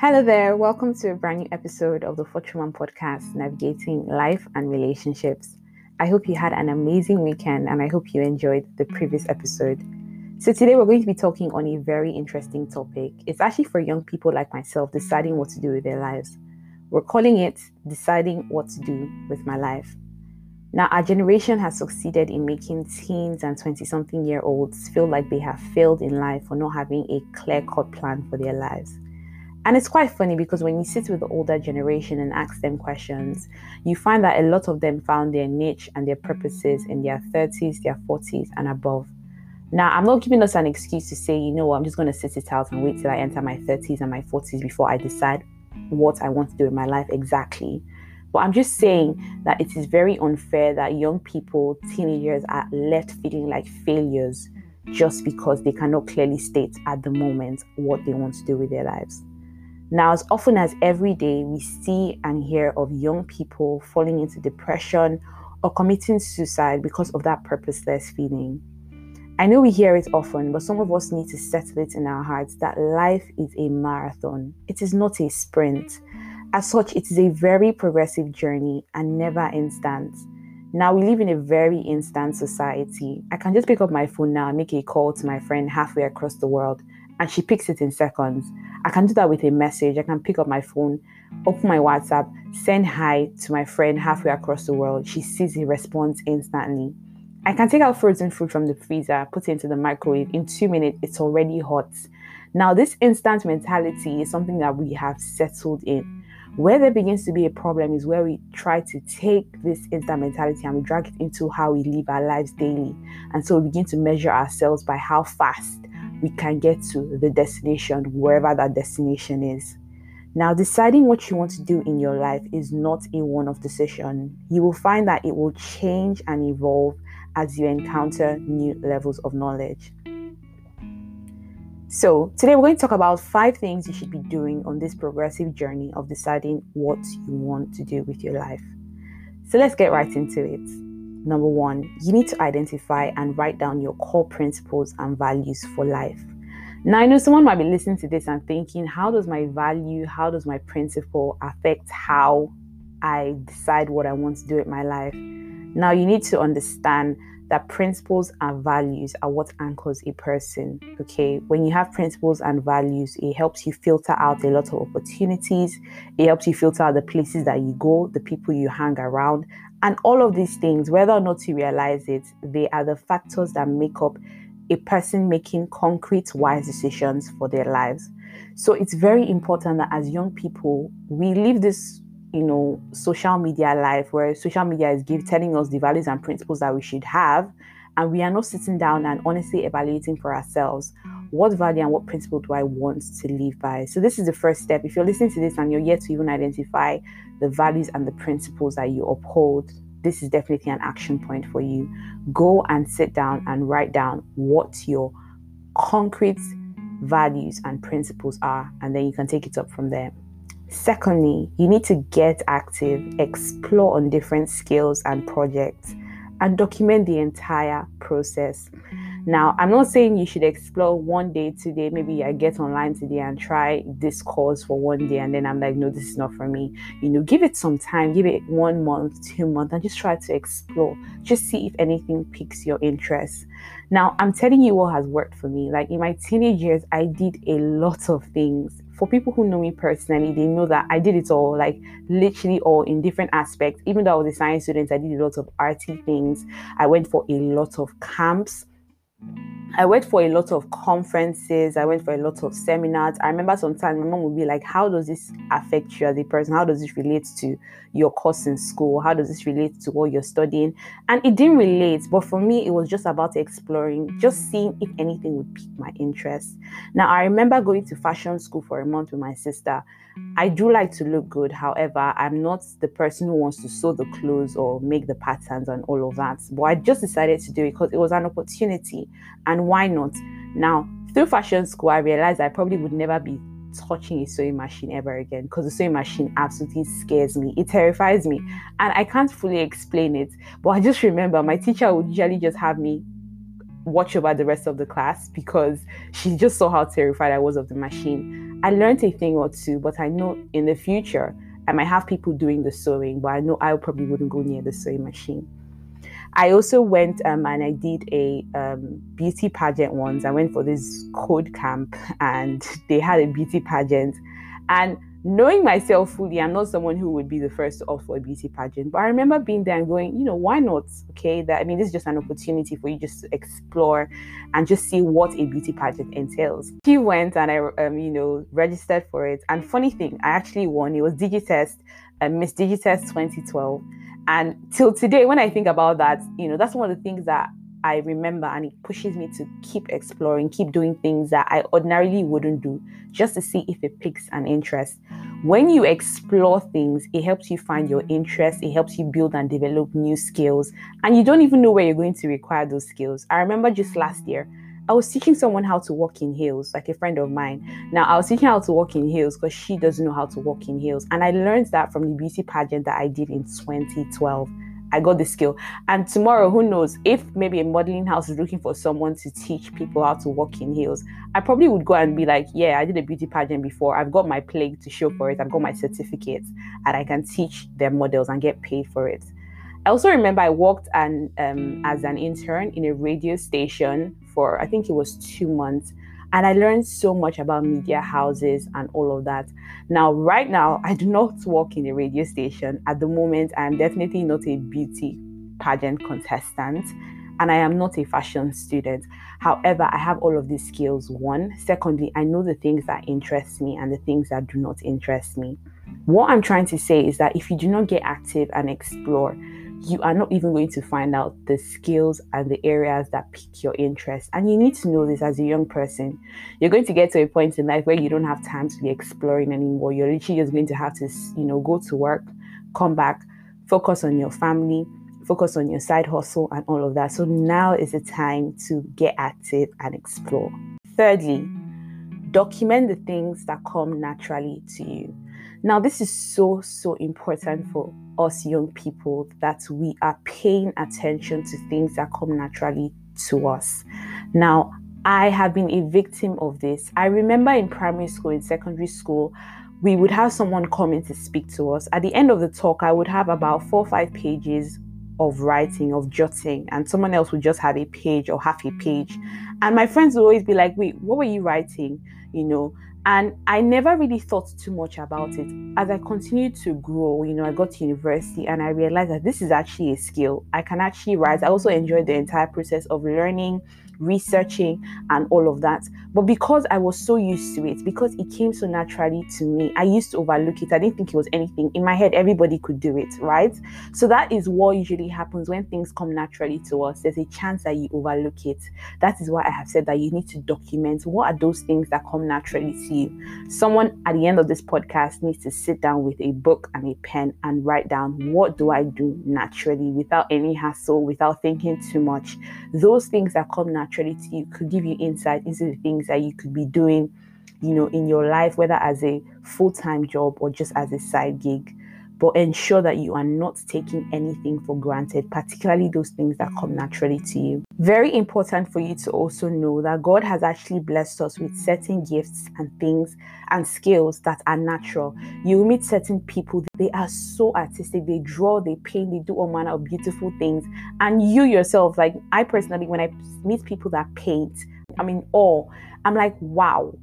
Hello there, welcome to a brand new episode of the Fortune One podcast, Navigating Life and Relationships. I hope you had an amazing weekend and I hope you enjoyed the previous episode. So, today we're going to be talking on a very interesting topic. It's actually for young people like myself deciding what to do with their lives. We're calling it Deciding What to Do with My Life. Now, our generation has succeeded in making teens and 20 something year olds feel like they have failed in life for not having a clear cut plan for their lives. And it's quite funny because when you sit with the older generation and ask them questions, you find that a lot of them found their niche and their purposes in their 30s, their 40s, and above. Now, I'm not giving us an excuse to say, you know I'm just going to sit it out and wait till I enter my 30s and my 40s before I decide what I want to do in my life exactly. But I'm just saying that it is very unfair that young people, teenagers, are left feeling like failures just because they cannot clearly state at the moment what they want to do with their lives. Now, as often as every day we see and hear of young people falling into depression or committing suicide because of that purposeless feeling. I know we hear it often, but some of us need to settle it in our hearts that life is a marathon. It is not a sprint. As such, it is a very progressive journey and never instant. Now, we live in a very instant society. I can just pick up my phone now and make a call to my friend halfway across the world, and she picks it in seconds. I can do that with a message. I can pick up my phone, open my WhatsApp, send hi to my friend halfway across the world. She sees a response instantly. I can take out frozen food from the freezer, put it into the microwave. In two minutes, it's already hot. Now, this instant mentality is something that we have settled in. Where there begins to be a problem is where we try to take this instant mentality and we drag it into how we live our lives daily. And so we begin to measure ourselves by how fast we can get to the destination, wherever that destination is. Now, deciding what you want to do in your life is not a one off decision. You will find that it will change and evolve as you encounter new levels of knowledge. So, today we're going to talk about five things you should be doing on this progressive journey of deciding what you want to do with your life. So, let's get right into it. Number one, you need to identify and write down your core principles and values for life. Now, I know someone might be listening to this and thinking, how does my value, how does my principle affect how I decide what I want to do with my life? Now, you need to understand that principles and values are what anchors a person. Okay, when you have principles and values, it helps you filter out a lot of opportunities, it helps you filter out the places that you go, the people you hang around, and all of these things, whether or not you realize it, they are the factors that make up a person making concrete, wise decisions for their lives. So it's very important that as young people, we live this, you know, social media life where social media is give, telling us the values and principles that we should have. And we are not sitting down and honestly evaluating for ourselves what value and what principle do I want to live by? So, this is the first step. If you're listening to this and you're yet to even identify the values and the principles that you uphold, this is definitely an action point for you. Go and sit down and write down what your concrete values and principles are, and then you can take it up from there. Secondly, you need to get active, explore on different skills and projects, and document the entire process. Now, I'm not saying you should explore one day today. Maybe I get online today and try this course for one day, and then I'm like, no, this is not for me. You know, give it some time, give it one month, two months, and just try to explore. Just see if anything piques your interest. Now, I'm telling you what has worked for me. Like in my teenage years, I did a lot of things. For people who know me personally, they know that I did it all, like literally all in different aspects. Even though I was a science student, I did a lot of arty things. I went for a lot of camps. I went for a lot of conferences. I went for a lot of seminars. I remember sometimes my mom would be like, How does this affect you as a person? How does this relate to your course in school? How does this relate to what you're studying? And it didn't relate, but for me, it was just about exploring, just seeing if anything would pique my interest. Now, I remember going to fashion school for a month with my sister. I do like to look good. However, I'm not the person who wants to sew the clothes or make the patterns and all of that. But I just decided to do it because it was an opportunity. And why not? Now, through fashion school, I realized I probably would never be touching a sewing machine ever again because the sewing machine absolutely scares me. It terrifies me. And I can't fully explain it. But I just remember my teacher would usually just have me watch over the rest of the class because she just saw how terrified I was of the machine. I learned a thing or two, but I know in the future I might have people doing the sewing, but I know I probably wouldn't go near the sewing machine. I also went um, and I did a um, beauty pageant once. I went for this code camp and they had a beauty pageant. And knowing myself fully, I'm not someone who would be the first to opt for a beauty pageant. But I remember being there and going, you know, why not? Okay, that I mean, this is just an opportunity for you just to explore and just see what a beauty pageant entails. She went and I, um, you know, registered for it. And funny thing, I actually won. It was Digitest, uh, Miss Digitest 2012. And till today, when I think about that, you know, that's one of the things that I remember and it pushes me to keep exploring, keep doing things that I ordinarily wouldn't do just to see if it piques an interest. When you explore things, it helps you find your interest, it helps you build and develop new skills, and you don't even know where you're going to require those skills. I remember just last year, I was teaching someone how to walk in heels, like a friend of mine. Now, I was teaching how to walk in heels because she doesn't know how to walk in heels. And I learned that from the beauty pageant that I did in 2012. I got the skill. And tomorrow, who knows, if maybe a modeling house is looking for someone to teach people how to walk in heels, I probably would go and be like, Yeah, I did a beauty pageant before. I've got my plaque to show for it. I've got my certificates, and I can teach their models and get paid for it. I also remember I worked and um, as an intern in a radio station for I think it was two months, and I learned so much about media houses and all of that. Now, right now, I do not work in a radio station. At the moment, I am definitely not a beauty pageant contestant and I am not a fashion student. However, I have all of these skills. One, secondly, I know the things that interest me and the things that do not interest me. What I'm trying to say is that if you do not get active and explore, you are not even going to find out the skills and the areas that pique your interest. And you need to know this as a young person. You're going to get to a point in life where you don't have time to be exploring anymore. You're literally just going to have to, you know, go to work, come back, focus on your family, focus on your side hustle, and all of that. So now is the time to get active and explore. Thirdly, document the things that come naturally to you. Now, this is so, so important for us young people that we are paying attention to things that come naturally to us. Now, I have been a victim of this. I remember in primary school, in secondary school, we would have someone come in to speak to us. At the end of the talk, I would have about four or five pages of writing, of jotting, and someone else would just have a page or half a page. And my friends would always be like, Wait, what were you writing? You know, and I never really thought too much about it. As I continued to grow, you know, I got to university and I realized that this is actually a skill. I can actually write. I also enjoyed the entire process of learning researching and all of that. But because I was so used to it, because it came so naturally to me, I used to overlook it. I didn't think it was anything. In my head, everybody could do it, right? So that is what usually happens when things come naturally to us. There's a chance that you overlook it. That is why I have said that you need to document what are those things that come naturally to you. Someone at the end of this podcast needs to sit down with a book and a pen and write down what do I do naturally without any hassle, without thinking too much. Those things that come naturally naturally to you could give you insight into the things that you could be doing, you know, in your life, whether as a full time job or just as a side gig. But ensure that you are not taking anything for granted, particularly those things that come naturally to you. Very important for you to also know that God has actually blessed us with certain gifts and things and skills that are natural. You meet certain people, they are so artistic, they draw, they paint, they do all manner of beautiful things. And you yourself, like I personally, when I meet people that paint, I'm in awe. I'm like, wow.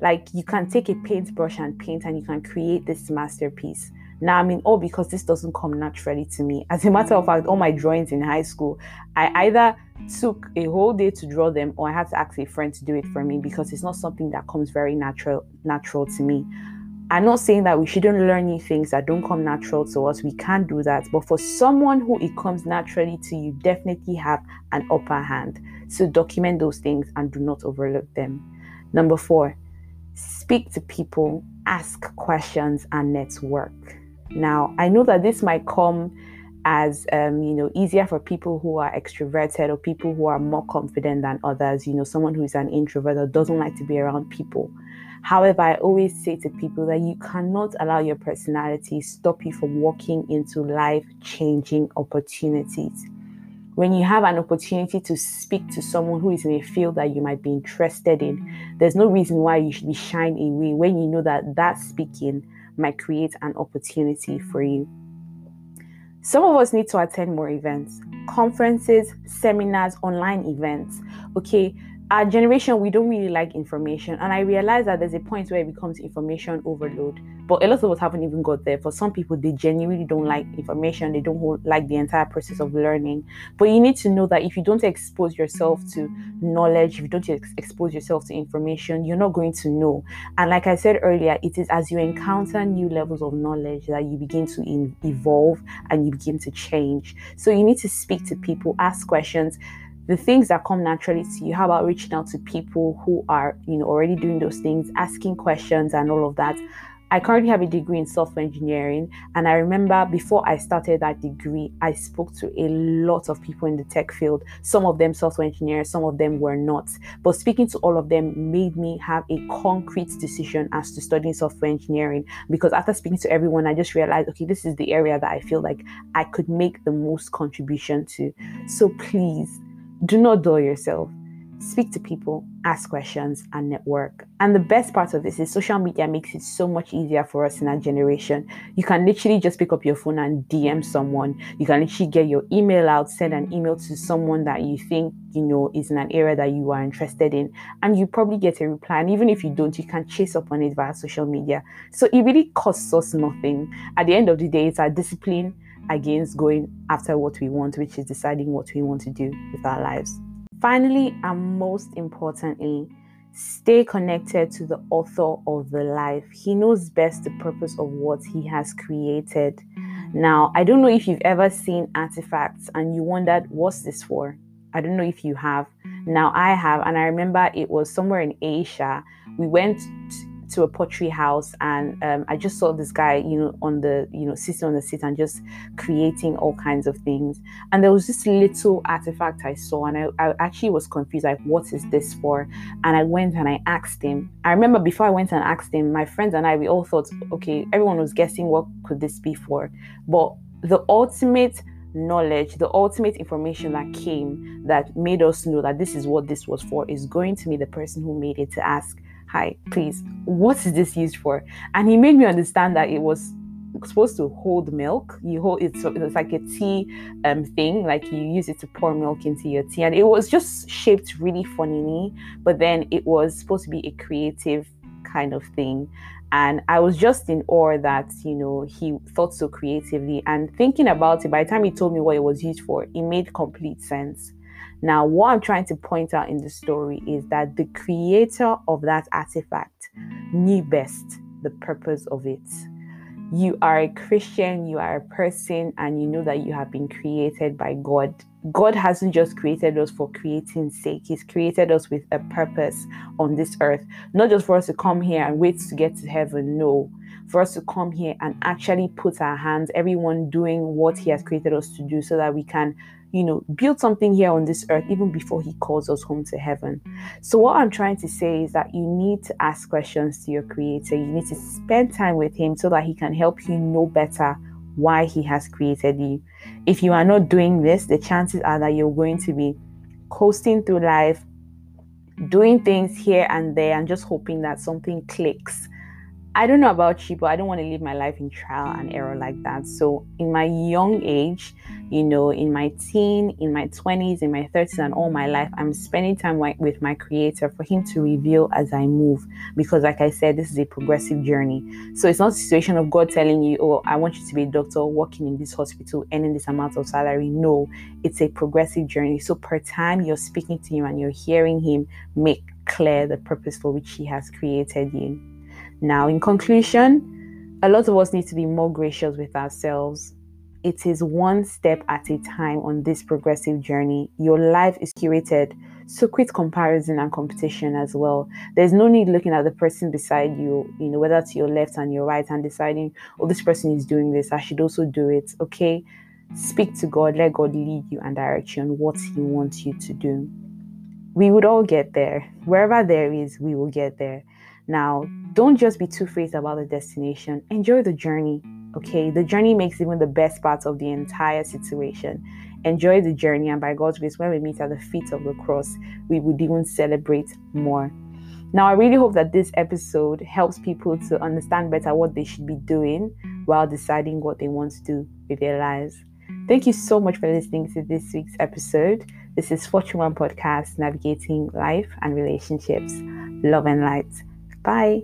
Like you can take a paintbrush and paint and you can create this masterpiece. Now, I mean, all because this doesn't come naturally to me. As a matter of mm. fact, all my drawings in high school, I either took a whole day to draw them or I had to ask a friend to do it for me because it's not something that comes very natural natural to me. I'm not saying that we shouldn't learn new things that don't come natural to us. We can do that. But for someone who it comes naturally to, you definitely have an upper hand. So document those things and do not overlook them. Number four, speak to people, ask questions, and network. Now, I know that this might come as um, you know easier for people who are extroverted or people who are more confident than others. You know someone who is an introvert or doesn't like to be around people. However i always say to people that you cannot allow your personality stop you from walking into life changing opportunities when you have an opportunity to speak to someone who is in a field that you might be interested in, there's no reason why you should be shying away when you know that that speaking might create an opportunity for you. Some of us need to attend more events, conferences, seminars, online events. Okay, our generation we don't really like information. And i realize that there's a point where it becomes information overload. But a lot of us haven't even got there. For some people they genuinely don't like information. They don't like the entire process of learning. But you need to know that if you don't expose yourself to knowledge if you don't ex- expose yourself to information you're not going to know. And like i said earlier it is as you encounter new levels of knowledge that you begin to in- evolve and you begin to change. So you need to speak to people ask questions the things that come naturally to you. How about reaching out to people who are you know already doing those things asking questions and all of that? I currently have a degree in software engineering and i remember before i started that degree i spoke to a lot of people in the tech field. Some of them software engineers some of them were not. But speaking to all of them made me have a concrete decision as to studying software engineering because after speaking to everyone i just realized okay this is the area that i feel like i could make the most contribution to. So please do not dull yourself. Speak to people, ask questions, and network. And the best part of this is social media makes it so much easier for us in our generation. You can literally just pick up your phone and DM someone. You can literally get your email out, send an email to someone that you think you know is in an area that you are interested in, and you probably get a reply. And even if you don't, you can chase up on it via social media. So it really costs us nothing. At the end of the day, it's our discipline against going after what we want, which is deciding what we want to do with our lives. Finally, and most importantly, stay connected to the author of the life. He knows best the purpose of what he has created. Now, I don't know if you've ever seen artifacts and you wondered, what's this for? I don't know if you have. Now, I have, and I remember it was somewhere in Asia. We went to a pottery house and um, I just saw this guy, you know, on the, you know, sitting on the seat and just creating all kinds of things. And there was this little artifact I saw and I, I actually was confused, like, what is this for? And I went and I asked him. I remember before I went and asked him, my friends and I, we all thought, okay, everyone was guessing what could this be for. But the ultimate knowledge, the ultimate information that came that made us know that this is what this was for is going to be the person who made it to ask, hi, please, what is this used for? And he made me understand that it was supposed to hold milk. You hold it, so it's like a tea um thing, like you use it to pour milk into your tea. And it was just shaped really funnily, but then it was supposed to be a creative kind of thing. And I was just in awe that, you know, he thought so creatively. And thinking about it, by the time he told me what it was used for, it made complete sense. Now, what I'm trying to point out in the story is that the creator of that artifact knew best the purpose of it. You are a Christian, you are a person, and you know that you have been created by God. God hasn't just created us for creating sake, He's created us with a purpose on this earth. Not just for us to come here and wait to get to heaven, no. For us to come here and actually put our hands, everyone doing what He has created us to do, so that we can you know, build something here on this earth even before He calls us home to heaven. So, what I'm trying to say is that you need to ask questions to your Creator. You need to spend time with Him so that He can help you know better why He has created you. If you are not doing this, the chances are that you're going to be coasting through life, doing things here and there, and just hoping that something clicks I don't know about you, but I don't want to live my life in trial and error like that. So, in my young age, you know, in my teen, in my 20s, in my 30s, and all my life, I'm spending time with my creator for him to reveal as I move. Because, like I said, this is a progressive journey. So, it's not a situation of God telling you, oh, I want you to be a doctor working in this hospital, earning this amount of salary. No, it's a progressive journey. So, per time you're speaking to him and you're hearing him make clear the purpose for which he has created you. Now, in conclusion, a lot of us need to be more gracious with ourselves. It is one step at a time on this progressive journey. Your life is curated, so quit comparison and competition as well. There's no need looking at the person beside you, you know, whether to your left and your right, and deciding, oh, this person is doing this, I should also do it. Okay, speak to God, let God lead you and direct you on what He wants you to do. We would all get there. Wherever there is, we will get there. Now, don't just be too fazed about the destination. Enjoy the journey. Okay, the journey makes even the best part of the entire situation. enjoy the journey, and by God's grace, when we meet at the feet of the cross, we would even celebrate more. Now, I really hope that this episode helps people to understand better what they should be doing while deciding what they want to do with their lives. Thank you so much for listening to this week's episode. This is Fortune One Podcast, navigating life and relationships. Love and light. Bye.